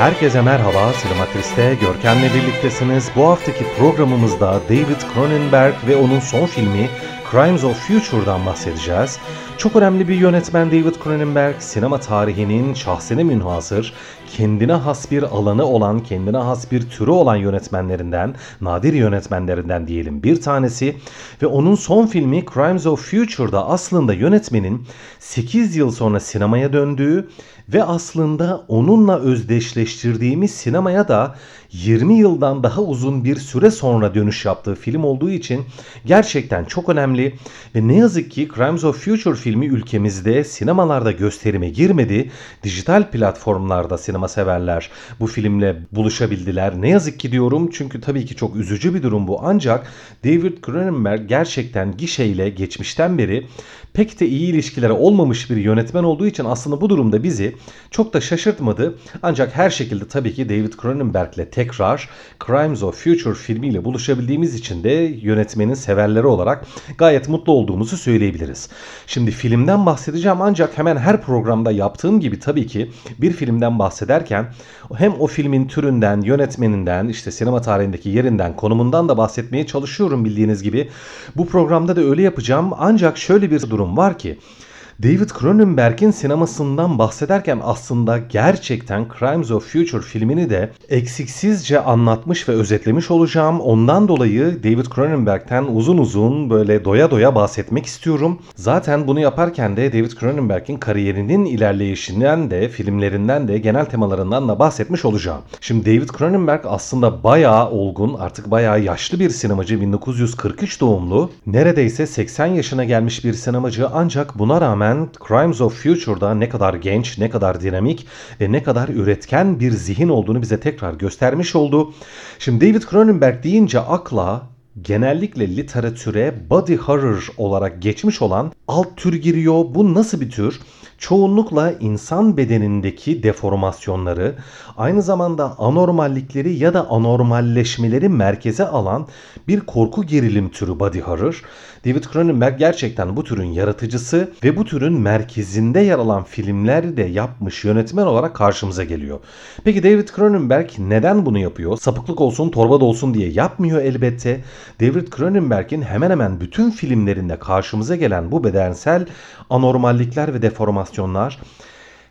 Herkese merhaba, Sinematris'te Görkem'le birliktesiniz. Bu haftaki programımızda David Cronenberg ve onun son filmi Crimes of Future'dan bahsedeceğiz. Çok önemli bir yönetmen David Cronenberg, sinema tarihinin şahsine münhasır, kendine has bir alanı olan, kendine has bir türü olan yönetmenlerinden, nadir yönetmenlerinden diyelim bir tanesi. Ve onun son filmi Crimes of Future'da aslında yönetmenin 8 yıl sonra sinemaya döndüğü ve aslında onunla özdeşleştirdiğimiz sinemaya da 20 yıldan daha uzun bir süre sonra dönüş yaptığı film olduğu için gerçekten çok önemli ve ne yazık ki Crimes of Future filmi ülkemizde sinemalarda gösterime girmedi. Dijital platformlarda sinema severler bu filmle buluşabildiler. Ne yazık ki diyorum çünkü tabii ki çok üzücü bir durum bu. Ancak David Cronenberg gerçekten gişeyle geçmişten beri pek de iyi ilişkileri olmamış bir yönetmen olduğu için aslında bu durumda bizi çok da şaşırtmadı. Ancak her şekilde tabii ki David Cronenberg'le tekrar Crimes of Future filmiyle buluşabildiğimiz için de yönetmenin severleri olarak gayet mutlu olduğumuzu söyleyebiliriz. Şimdi filmden bahsedeceğim ancak hemen her programda yaptığım gibi tabii ki bir filmden bahsederken hem o filmin türünden, yönetmeninden, işte sinema tarihindeki yerinden, konumundan da bahsetmeye çalışıyorum bildiğiniz gibi. Bu programda da öyle yapacağım ancak şöyle bir durum var ki David Cronenberg'in sinemasından bahsederken aslında gerçekten Crimes of Future filmini de eksiksizce anlatmış ve özetlemiş olacağım. Ondan dolayı David Cronenberg'ten uzun uzun böyle doya doya bahsetmek istiyorum. Zaten bunu yaparken de David Cronenberg'in kariyerinin ilerleyişinden de filmlerinden de genel temalarından da bahsetmiş olacağım. Şimdi David Cronenberg aslında bayağı olgun artık bayağı yaşlı bir sinemacı 1943 doğumlu. Neredeyse 80 yaşına gelmiş bir sinemacı ancak buna rağmen rağmen Crimes of Future'da ne kadar genç, ne kadar dinamik ve ne kadar üretken bir zihin olduğunu bize tekrar göstermiş oldu. Şimdi David Cronenberg deyince akla genellikle literatüre body horror olarak geçmiş olan alt tür giriyor. Bu nasıl bir tür? çoğunlukla insan bedenindeki deformasyonları, aynı zamanda anormallikleri ya da anormalleşmeleri merkeze alan bir korku gerilim türü body horror. David Cronenberg gerçekten bu türün yaratıcısı ve bu türün merkezinde yer alan filmleri de yapmış yönetmen olarak karşımıza geliyor. Peki David Cronenberg neden bunu yapıyor? Sapıklık olsun, torba da olsun diye yapmıyor elbette. David Cronenberg'in hemen hemen bütün filmlerinde karşımıza gelen bu bedensel anormallikler ve deformasyonlar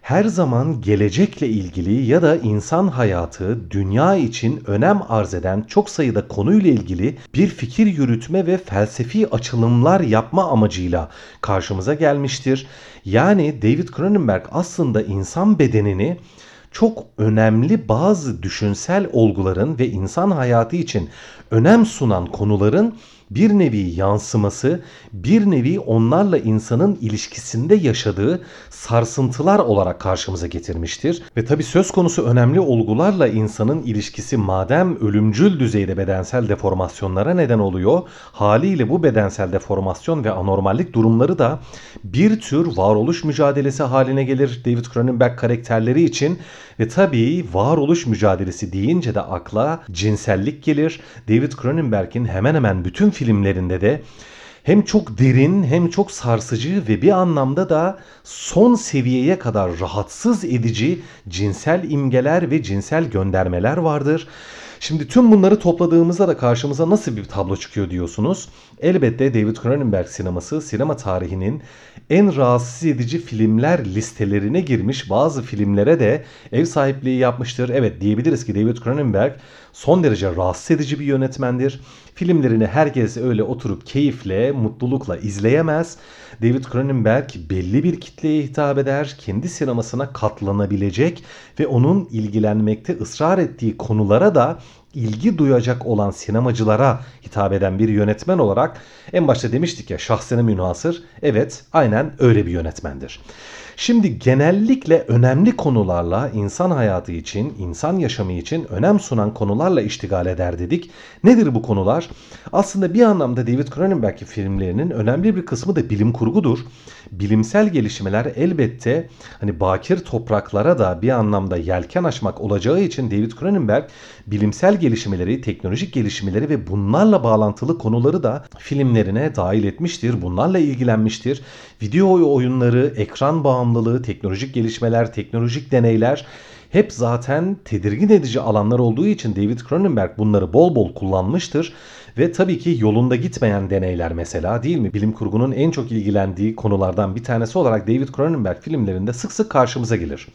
her zaman gelecekle ilgili ya da insan hayatı, dünya için önem arz eden çok sayıda konuyla ilgili bir fikir yürütme ve felsefi açılımlar yapma amacıyla karşımıza gelmiştir. Yani David Cronenberg aslında insan bedenini çok önemli bazı düşünsel olguların ve insan hayatı için önem sunan konuların bir nevi yansıması, bir nevi onlarla insanın ilişkisinde yaşadığı sarsıntılar olarak karşımıza getirmiştir. Ve tabi söz konusu önemli olgularla insanın ilişkisi madem ölümcül düzeyde bedensel deformasyonlara neden oluyor, haliyle bu bedensel deformasyon ve anormallik durumları da bir tür varoluş mücadelesi haline gelir David Cronenberg karakterleri için ve tabii varoluş mücadelesi deyince de akla cinsellik gelir. David Cronenberg'in hemen hemen bütün filmlerinde de hem çok derin hem çok sarsıcı ve bir anlamda da son seviyeye kadar rahatsız edici cinsel imgeler ve cinsel göndermeler vardır. Şimdi tüm bunları topladığımızda da karşımıza nasıl bir tablo çıkıyor diyorsunuz. Elbette David Cronenberg sineması sinema tarihinin en rahatsız edici filmler listelerine girmiş bazı filmlere de ev sahipliği yapmıştır. Evet diyebiliriz ki David Cronenberg son derece rahatsız edici bir yönetmendir. Filmlerini herkes öyle oturup keyifle, mutlulukla izleyemez. David Cronenberg belli bir kitleye hitap eder, kendi sinemasına katlanabilecek ve onun ilgilenmekte ısrar ettiği konulara da ilgi duyacak olan sinemacılara hitap eden bir yönetmen olarak en başta demiştik ya şahsına münhasır. Evet aynen öyle bir yönetmendir. Şimdi genellikle önemli konularla insan hayatı için, insan yaşamı için önem sunan konularla iştigal eder dedik. Nedir bu konular? Aslında bir anlamda David Cronenberg filmlerinin önemli bir kısmı da bilim kurgudur. Bilimsel gelişmeler elbette hani bakir topraklara da bir anlamda yelken açmak olacağı için David Cronenberg bilimsel gelişmeleri, teknolojik gelişmeleri ve bunlarla bağlantılı konuları da filmlerine dahil etmiştir. Bunlarla ilgilenmiştir. Video oyunları, ekran bağımlılığı, teknolojik gelişmeler, teknolojik deneyler hep zaten tedirgin edici alanlar olduğu için David Cronenberg bunları bol bol kullanmıştır. Ve tabii ki yolunda gitmeyen deneyler mesela değil mi? Bilim kurgunun en çok ilgilendiği konulardan bir tanesi olarak David Cronenberg filmlerinde sık sık karşımıza gelir.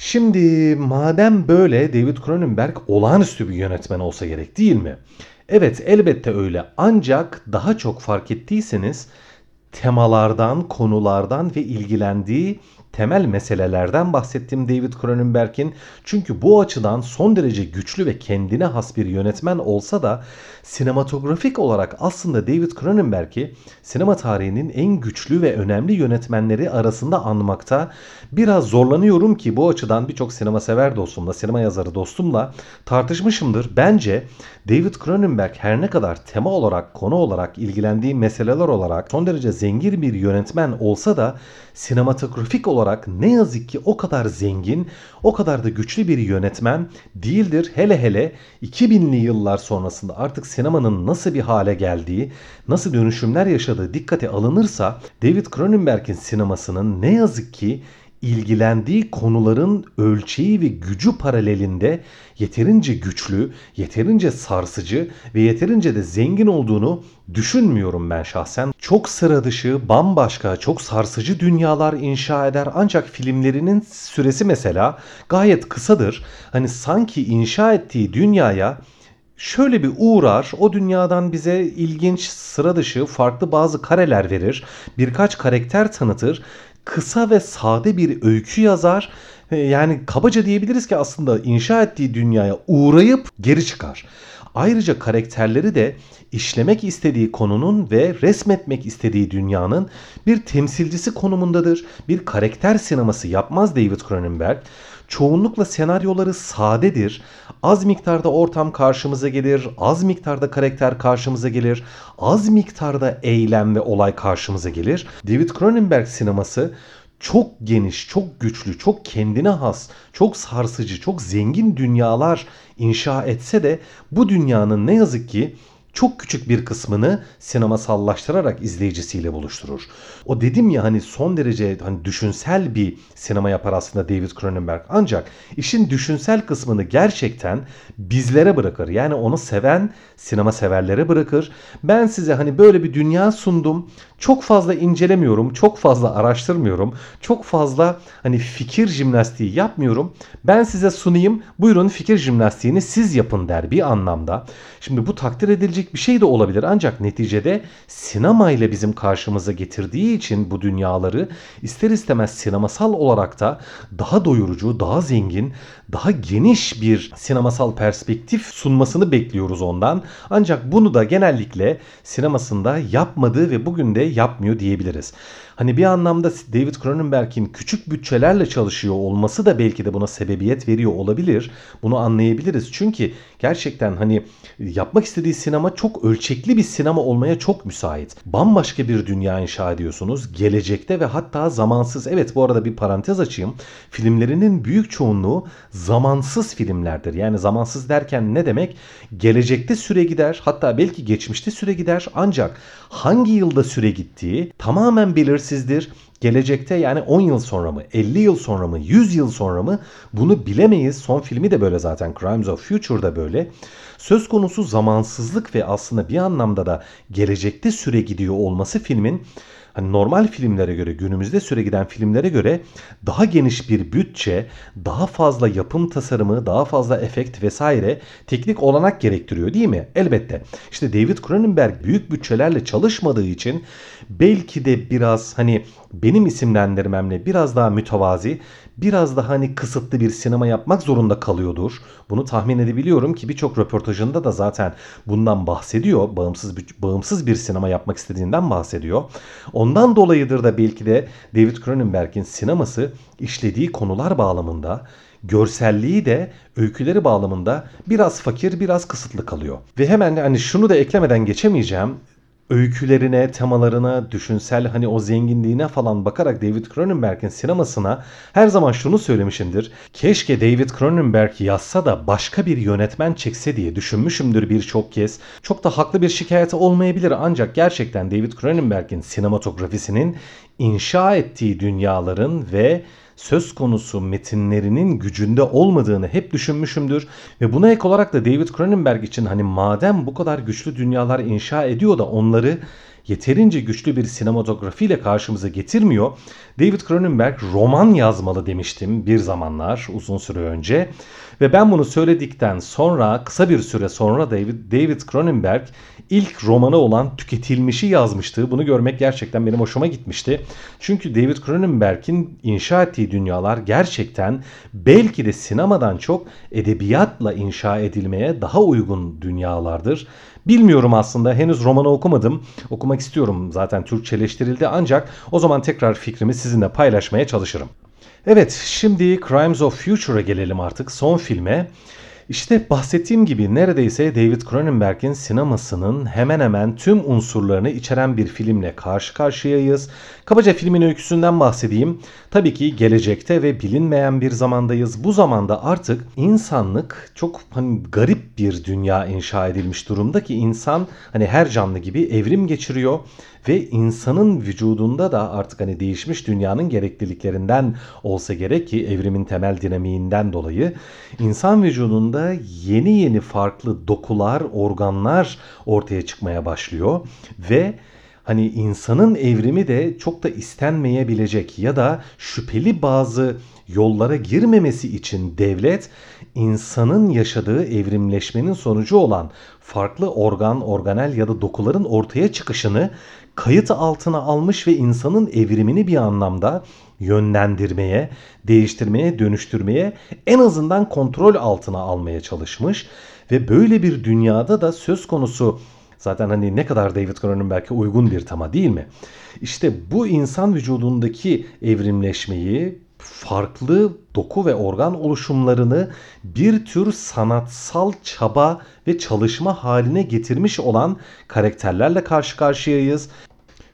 Şimdi madem böyle David Cronenberg olağanüstü bir yönetmen olsa gerek değil mi? Evet elbette öyle ancak daha çok fark ettiyseniz temalardan, konulardan ve ilgilendiği temel meselelerden bahsettim David Cronenberg'in. Çünkü bu açıdan son derece güçlü ve kendine has bir yönetmen olsa da sinematografik olarak aslında David Cronenberg'i sinema tarihinin en güçlü ve önemli yönetmenleri arasında anmakta biraz zorlanıyorum ki bu açıdan birçok sinema sever dostumla, sinema yazarı dostumla tartışmışımdır. Bence David Cronenberg her ne kadar tema olarak, konu olarak, ilgilendiği meseleler olarak son derece zengin bir yönetmen olsa da sinematografik olarak ne yazık ki o kadar zengin, o kadar da güçlü bir yönetmen değildir. Hele hele 2000'li yıllar sonrasında artık sinemanın nasıl bir hale geldiği, nasıl dönüşümler yaşadığı dikkate alınırsa David Cronenberg'in sinemasının ne yazık ki ilgilendiği konuların ölçeği ve gücü paralelinde yeterince güçlü, yeterince sarsıcı ve yeterince de zengin olduğunu düşünmüyorum ben şahsen. Çok sıra dışı, bambaşka, çok sarsıcı dünyalar inşa eder ancak filmlerinin süresi mesela gayet kısadır. Hani sanki inşa ettiği dünyaya şöyle bir uğrar, o dünyadan bize ilginç, sıra dışı, farklı bazı kareler verir, birkaç karakter tanıtır kısa ve sade bir öykü yazar. Yani kabaca diyebiliriz ki aslında inşa ettiği dünyaya uğrayıp geri çıkar. Ayrıca karakterleri de işlemek istediği konunun ve resmetmek istediği dünyanın bir temsilcisi konumundadır. Bir karakter sineması yapmaz David Cronenberg. Çoğunlukla senaryoları sadedir. Az miktarda ortam karşımıza gelir, az miktarda karakter karşımıza gelir, az miktarda eylem ve olay karşımıza gelir. David Cronenberg sineması çok geniş, çok güçlü, çok kendine has, çok sarsıcı, çok zengin dünyalar inşa etse de bu dünyanın ne yazık ki çok küçük bir kısmını sinemasallaştırarak izleyicisiyle buluşturur. O dedim ya hani son derece hani düşünsel bir sinema yapar aslında David Cronenberg. Ancak işin düşünsel kısmını gerçekten bizlere bırakır. Yani onu seven sinema severlere bırakır. Ben size hani böyle bir dünya sundum. Çok fazla incelemiyorum, çok fazla araştırmıyorum, çok fazla hani fikir jimnastiği yapmıyorum. Ben size sunayım, buyurun fikir jimnastiğini siz yapın der bir anlamda. Şimdi bu takdir edilecek bir şey de olabilir ancak neticede sinema ile bizim karşımıza getirdiği için bu dünyaları ister istemez sinemasal olarak da daha doyurucu, daha zengin, daha geniş bir sinemasal perspektif sunmasını bekliyoruz ondan. Ancak bunu da genellikle sinemasında yapmadığı ve bugün de yapmıyor diyebiliriz. Hani bir anlamda David Cronenberg'in küçük bütçelerle çalışıyor olması da belki de buna sebebiyet veriyor olabilir. Bunu anlayabiliriz. Çünkü gerçekten hani yapmak istediği sinema çok ölçekli bir sinema olmaya çok müsait. Bambaşka bir dünya inşa ediyorsunuz. Gelecekte ve hatta zamansız. Evet bu arada bir parantez açayım. Filmlerinin büyük çoğunluğu zamansız filmlerdir. Yani zamansız derken ne demek? Gelecekte süre gider. Hatta belki geçmişte süre gider. Ancak hangi yılda süre gittiği tamamen belirsizdir. Gelecekte yani 10 yıl sonra mı, 50 yıl sonra mı, 100 yıl sonra mı bunu bilemeyiz. Son filmi de böyle zaten Crimes of Future'da böyle. Söz konusu zamansızlık ve aslında bir anlamda da gelecekte süre gidiyor olması filmin hani normal filmlere göre günümüzde süre giden filmlere göre daha geniş bir bütçe, daha fazla yapım tasarımı, daha fazla efekt vesaire teknik olanak gerektiriyor değil mi? Elbette. İşte David Cronenberg büyük bütçelerle çalışmadığı için belki de biraz hani benim isimlendirmemle biraz daha mütevazi, biraz daha hani kısıtlı bir sinema yapmak zorunda kalıyordur. Bunu tahmin edebiliyorum ki birçok röportajında da zaten bundan bahsediyor. Bağımsız bağımsız bir sinema yapmak istediğinden bahsediyor. Ondan dolayıdır da belki de David Cronenberg'in sineması işlediği konular bağlamında görselliği de öyküleri bağlamında biraz fakir biraz kısıtlı kalıyor. Ve hemen hani şunu da eklemeden geçemeyeceğim. Öykülerine, temalarına, düşünsel hani o zenginliğine falan bakarak David Cronenberg'in sinemasına her zaman şunu söylemişimdir. Keşke David Cronenberg yazsa da başka bir yönetmen çekse diye düşünmüşümdür birçok kez. Çok da haklı bir şikayet olmayabilir ancak gerçekten David Cronenberg'in sinematografisinin inşa ettiği dünyaların ve söz konusu metinlerinin gücünde olmadığını hep düşünmüşümdür. Ve buna ek olarak da David Cronenberg için hani madem bu kadar güçlü dünyalar inşa ediyor da onları yeterince güçlü bir sinematografiyle karşımıza getirmiyor. David Cronenberg roman yazmalı demiştim bir zamanlar uzun süre önce. Ve ben bunu söyledikten sonra kısa bir süre sonra David, David Cronenberg ilk romanı olan Tüketilmiş'i yazmıştı. Bunu görmek gerçekten benim hoşuma gitmişti. Çünkü David Cronenberg'in inşa ettiği dünyalar gerçekten belki de sinemadan çok edebiyatla inşa edilmeye daha uygun dünyalardır. Bilmiyorum aslında henüz romanı okumadım. Okumak istiyorum zaten Türkçeleştirildi ancak o zaman tekrar fikrimi sizinle paylaşmaya çalışırım. Evet şimdi Crimes of Future'a gelelim artık son filme. İşte bahsettiğim gibi neredeyse David Cronenberg'in sinemasının hemen hemen tüm unsurlarını içeren bir filmle karşı karşıyayız. Kabaca filmin öyküsünden bahsedeyim. Tabii ki gelecekte ve bilinmeyen bir zamandayız. Bu zamanda artık insanlık çok hani garip bir dünya inşa edilmiş durumda ki insan hani her canlı gibi evrim geçiriyor ve insanın vücudunda da artık hani değişmiş dünyanın gerekliliklerinden olsa gerek ki evrimin temel dinamiğinden dolayı insan vücudunda yeni yeni farklı dokular, organlar ortaya çıkmaya başlıyor ve hani insanın evrimi de çok da istenmeyebilecek ya da şüpheli bazı yollara girmemesi için devlet insanın yaşadığı evrimleşmenin sonucu olan farklı organ, organel ya da dokuların ortaya çıkışını kayıt altına almış ve insanın evrimini bir anlamda yönlendirmeye, değiştirmeye, dönüştürmeye en azından kontrol altına almaya çalışmış ve böyle bir dünyada da söz konusu zaten hani ne kadar David Cronenberg'e uygun bir tema değil mi? İşte bu insan vücudundaki evrimleşmeyi farklı doku ve organ oluşumlarını bir tür sanatsal çaba ve çalışma haline getirmiş olan karakterlerle karşı karşıyayız.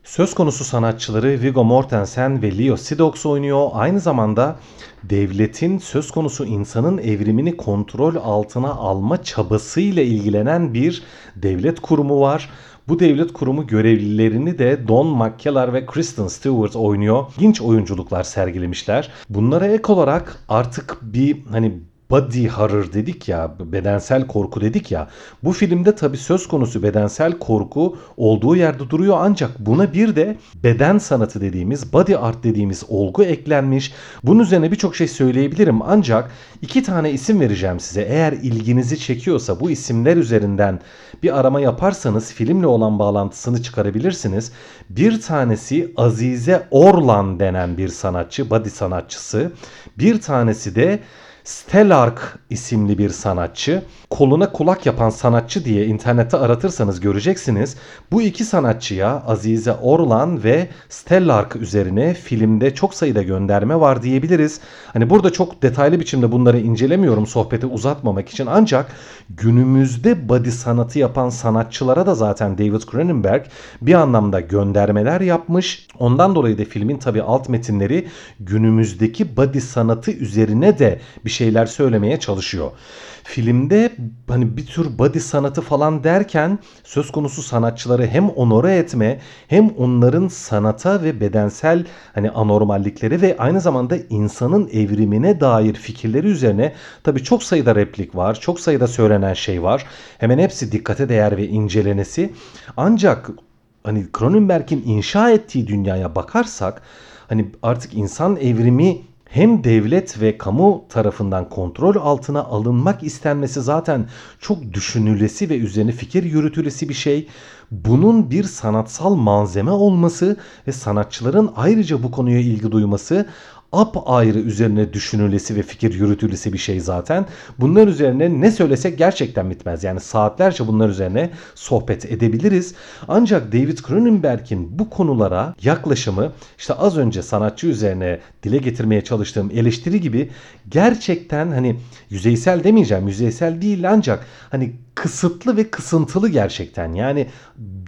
Söz konusu sanatçıları Viggo Mortensen ve Leo Sidox oynuyor. Aynı zamanda devletin söz konusu insanın evrimini kontrol altına alma çabasıyla ilgilenen bir devlet kurumu var. Bu devlet kurumu görevlilerini de Don McKellar ve Kristen Stewart oynuyor. İlginç oyunculuklar sergilemişler. Bunlara ek olarak artık bir hani body horror dedik ya, bedensel korku dedik ya. Bu filmde tabi söz konusu bedensel korku olduğu yerde duruyor ancak buna bir de beden sanatı dediğimiz, body art dediğimiz olgu eklenmiş. Bunun üzerine birçok şey söyleyebilirim ancak iki tane isim vereceğim size. Eğer ilginizi çekiyorsa bu isimler üzerinden bir arama yaparsanız filmle olan bağlantısını çıkarabilirsiniz. Bir tanesi Azize Orlan denen bir sanatçı, body sanatçısı. Bir tanesi de Stellark isimli bir sanatçı. Koluna kulak yapan sanatçı diye internette aratırsanız göreceksiniz. Bu iki sanatçıya Azize Orlan ve Stellark üzerine filmde çok sayıda gönderme var diyebiliriz. Hani burada çok detaylı biçimde bunları incelemiyorum sohbeti uzatmamak için ancak günümüzde body sanatı yapan sanatçılara da zaten David Cronenberg bir anlamda göndermeler yapmış. Ondan dolayı da filmin tabi alt metinleri günümüzdeki body sanatı üzerine de bir şeyler söylemeye çalışıyor. Filmde hani bir tür body sanatı falan derken söz konusu sanatçıları hem onore etme hem onların sanata ve bedensel hani anormallikleri ve aynı zamanda insanın evrimine dair fikirleri üzerine tabi çok sayıda replik var. Çok sayıda söylenen şey var. Hemen hepsi dikkate değer ve incelenesi. Ancak hani Cronenberg'in inşa ettiği dünyaya bakarsak hani artık insan evrimi hem devlet ve kamu tarafından kontrol altına alınmak istenmesi zaten çok düşünülesi ve üzerine fikir yürütülesi bir şey. Bunun bir sanatsal malzeme olması ve sanatçıların ayrıca bu konuya ilgi duyması ap ayrı üzerine düşünülesi ve fikir yürütülesi bir şey zaten. Bunlar üzerine ne söylesek gerçekten bitmez. Yani saatlerce bunlar üzerine sohbet edebiliriz. Ancak David Cronenberg'in bu konulara yaklaşımı işte az önce sanatçı üzerine dile getirmeye çalıştığım eleştiri gibi gerçekten hani yüzeysel demeyeceğim. Yüzeysel değil ancak hani kısıtlı ve kısıntılı gerçekten. Yani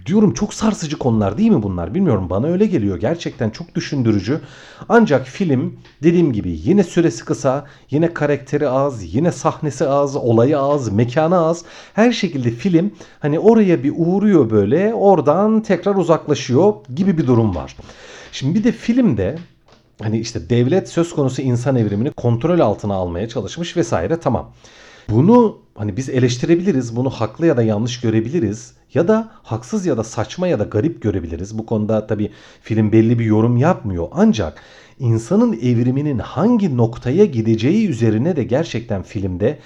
diyorum çok sarsıcı konular değil mi bunlar? Bilmiyorum bana öyle geliyor. Gerçekten çok düşündürücü. Ancak film dediğim gibi yine süresi kısa, yine karakteri az, yine sahnesi az, olayı az, mekanı az. Her şekilde film hani oraya bir uğruyor böyle, oradan tekrar uzaklaşıyor gibi bir durum var. Şimdi bir de filmde hani işte devlet söz konusu insan evrimini kontrol altına almaya çalışmış vesaire tamam. Bunu hani biz eleştirebiliriz, bunu haklı ya da yanlış görebiliriz ya da haksız ya da saçma ya da garip görebiliriz. Bu konuda tabii film belli bir yorum yapmıyor ancak insanın evriminin hangi noktaya gideceği üzerine de gerçekten filmde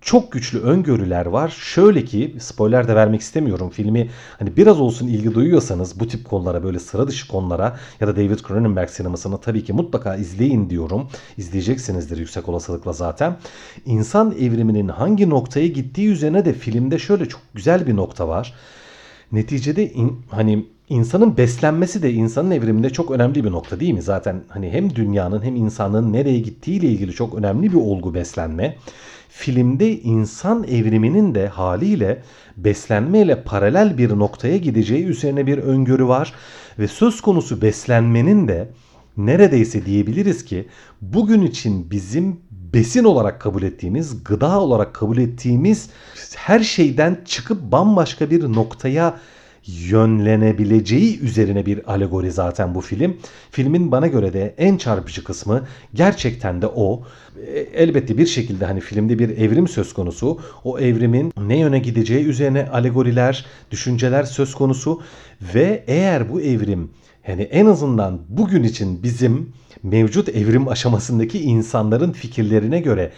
çok güçlü öngörüler var. Şöyle ki spoiler de vermek istemiyorum. Filmi hani biraz olsun ilgi duyuyorsanız bu tip konulara böyle sıra dışı konulara ya da David Cronenberg sinemasını tabii ki mutlaka izleyin diyorum. İzleyeceksinizdir yüksek olasılıkla zaten. İnsan evriminin hangi noktaya gittiği üzerine de filmde şöyle çok güzel bir nokta var. Neticede in, hani insanın beslenmesi de insanın evriminde çok önemli bir nokta değil mi? Zaten hani hem dünyanın hem insanlığın nereye gittiği ile ilgili çok önemli bir olgu beslenme filmde insan evriminin de haliyle beslenmeyle paralel bir noktaya gideceği üzerine bir öngörü var ve söz konusu beslenmenin de neredeyse diyebiliriz ki bugün için bizim besin olarak kabul ettiğimiz, gıda olarak kabul ettiğimiz her şeyden çıkıp bambaşka bir noktaya yönlenebileceği üzerine bir alegori zaten bu film. Filmin bana göre de en çarpıcı kısmı gerçekten de o. E, elbette bir şekilde hani filmde bir evrim söz konusu. O evrimin ne yöne gideceği üzerine alegoriler, düşünceler söz konusu ve eğer bu evrim yani en azından bugün için bizim mevcut evrim aşamasındaki insanların fikirlerine göre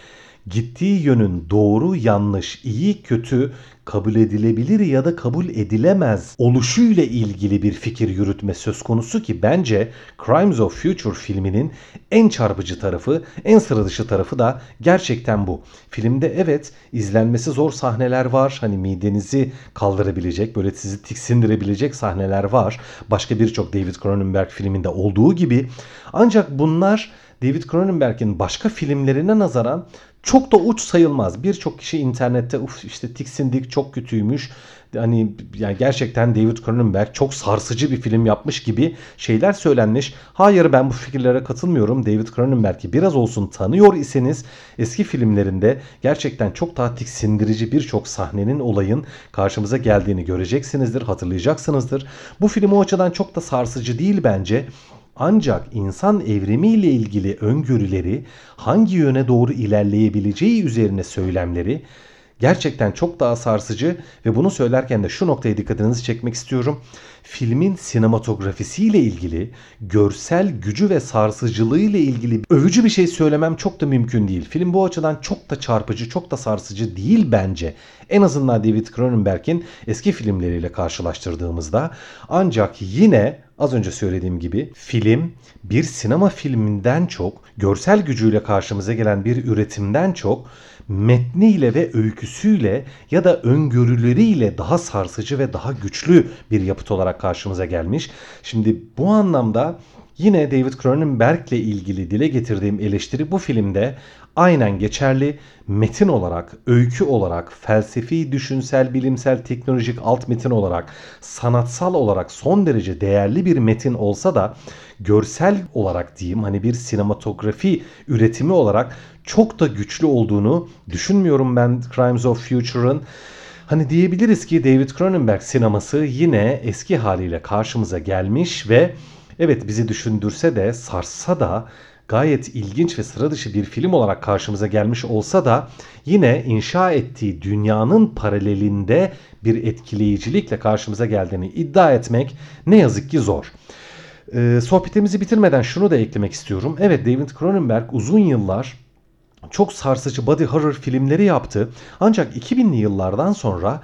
gittiği yönün doğru, yanlış, iyi, kötü, kabul edilebilir ya da kabul edilemez oluşuyla ilgili bir fikir yürütme söz konusu ki bence Crimes of Future filminin en çarpıcı tarafı, en sıra dışı tarafı da gerçekten bu. Filmde evet izlenmesi zor sahneler var. Hani midenizi kaldırabilecek, böyle sizi tiksindirebilecek sahneler var. Başka birçok David Cronenberg filminde olduğu gibi. Ancak bunlar David Cronenberg'in başka filmlerine nazaran çok da uç sayılmaz. Birçok kişi internette uf işte tiksindik çok kötüymüş. Hani yani gerçekten David Cronenberg çok sarsıcı bir film yapmış gibi şeyler söylenmiş. Hayır ben bu fikirlere katılmıyorum. David Cronenberg'i biraz olsun tanıyor iseniz eski filmlerinde gerçekten çok daha tiksindirici birçok sahnenin olayın karşımıza geldiğini göreceksinizdir, hatırlayacaksınızdır. Bu film o açıdan çok da sarsıcı değil bence. Ancak insan evrimiyle ilgili öngörüleri hangi yöne doğru ilerleyebileceği üzerine söylemleri gerçekten çok daha sarsıcı ve bunu söylerken de şu noktaya dikkatinizi çekmek istiyorum. Filmin sinematografisiyle ilgili, görsel gücü ve sarsıcılığı ile ilgili övücü bir şey söylemem çok da mümkün değil. Film bu açıdan çok da çarpıcı, çok da sarsıcı değil bence. En azından David Cronenberg'in eski filmleriyle karşılaştırdığımızda. Ancak yine az önce söylediğim gibi film bir sinema filminden çok, görsel gücüyle karşımıza gelen bir üretimden çok metniyle ve öyküsüyle ya da öngörüleriyle daha sarsıcı ve daha güçlü bir yapıt olarak karşımıza gelmiş. Şimdi bu anlamda Yine David Cronenberg ile ilgili dile getirdiğim eleştiri bu filmde aynen geçerli. Metin olarak, öykü olarak, felsefi, düşünsel, bilimsel, teknolojik alt metin olarak, sanatsal olarak son derece değerli bir metin olsa da görsel olarak diyeyim hani bir sinematografi üretimi olarak çok da güçlü olduğunu düşünmüyorum ben Crimes of Future'ın. Hani diyebiliriz ki David Cronenberg sineması yine eski haliyle karşımıza gelmiş ve evet bizi düşündürse de sarsa da gayet ilginç ve sıra dışı bir film olarak karşımıza gelmiş olsa da yine inşa ettiği dünyanın paralelinde bir etkileyicilikle karşımıza geldiğini iddia etmek ne yazık ki zor. Ee, sohbetimizi bitirmeden şunu da eklemek istiyorum. Evet David Cronenberg uzun yıllar çok sarsıcı body horror filmleri yaptı. Ancak 2000'li yıllardan sonra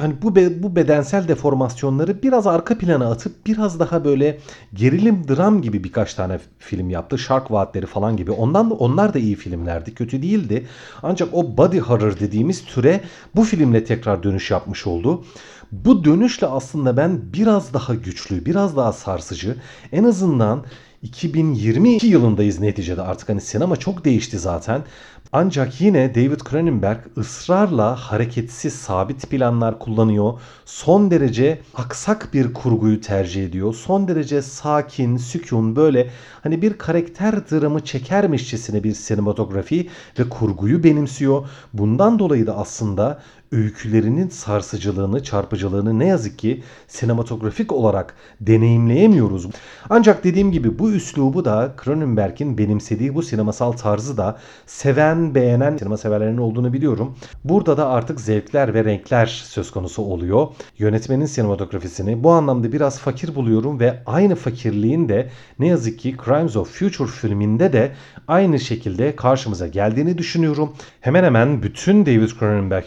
hani bu bu bedensel deformasyonları biraz arka plana atıp biraz daha böyle gerilim dram gibi birkaç tane film yaptı. Shark Vaatleri falan gibi. Ondan da onlar da iyi filmlerdi. Kötü değildi. Ancak o body horror dediğimiz türe bu filmle tekrar dönüş yapmış oldu. Bu dönüşle aslında ben biraz daha güçlü, biraz daha sarsıcı, en azından 2022 yılındayız neticede artık hani sinema çok değişti zaten. Ancak yine David Cronenberg ısrarla hareketsiz sabit planlar kullanıyor. Son derece aksak bir kurguyu tercih ediyor. Son derece sakin, sükun böyle hani bir karakter dramı çekermişçesine bir sinematografi ve kurguyu benimsiyor. Bundan dolayı da aslında öykülerinin sarsıcılığını, çarpıcılığını ne yazık ki sinematografik olarak deneyimleyemiyoruz. Ancak dediğim gibi bu üslubu da Cronenberg'in benimsediği bu sinemasal tarzı da seven, beğenen sinema severlerinin olduğunu biliyorum. Burada da artık zevkler ve renkler söz konusu oluyor. Yönetmenin sinematografisini bu anlamda biraz fakir buluyorum ve aynı fakirliğin de ne yazık ki Crimes of Future filminde de aynı şekilde karşımıza geldiğini düşünüyorum. Hemen hemen bütün David Cronenberg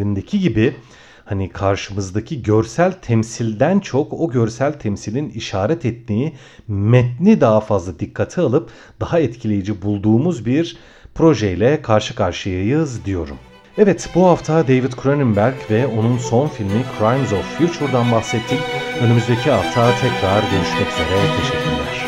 filmlerindeki gibi hani karşımızdaki görsel temsilden çok o görsel temsilin işaret ettiği metni daha fazla dikkate alıp daha etkileyici bulduğumuz bir projeyle karşı karşıyayız diyorum. Evet bu hafta David Cronenberg ve onun son filmi Crimes of Future'dan bahsettik. Önümüzdeki hafta tekrar görüşmek üzere. Teşekkürler.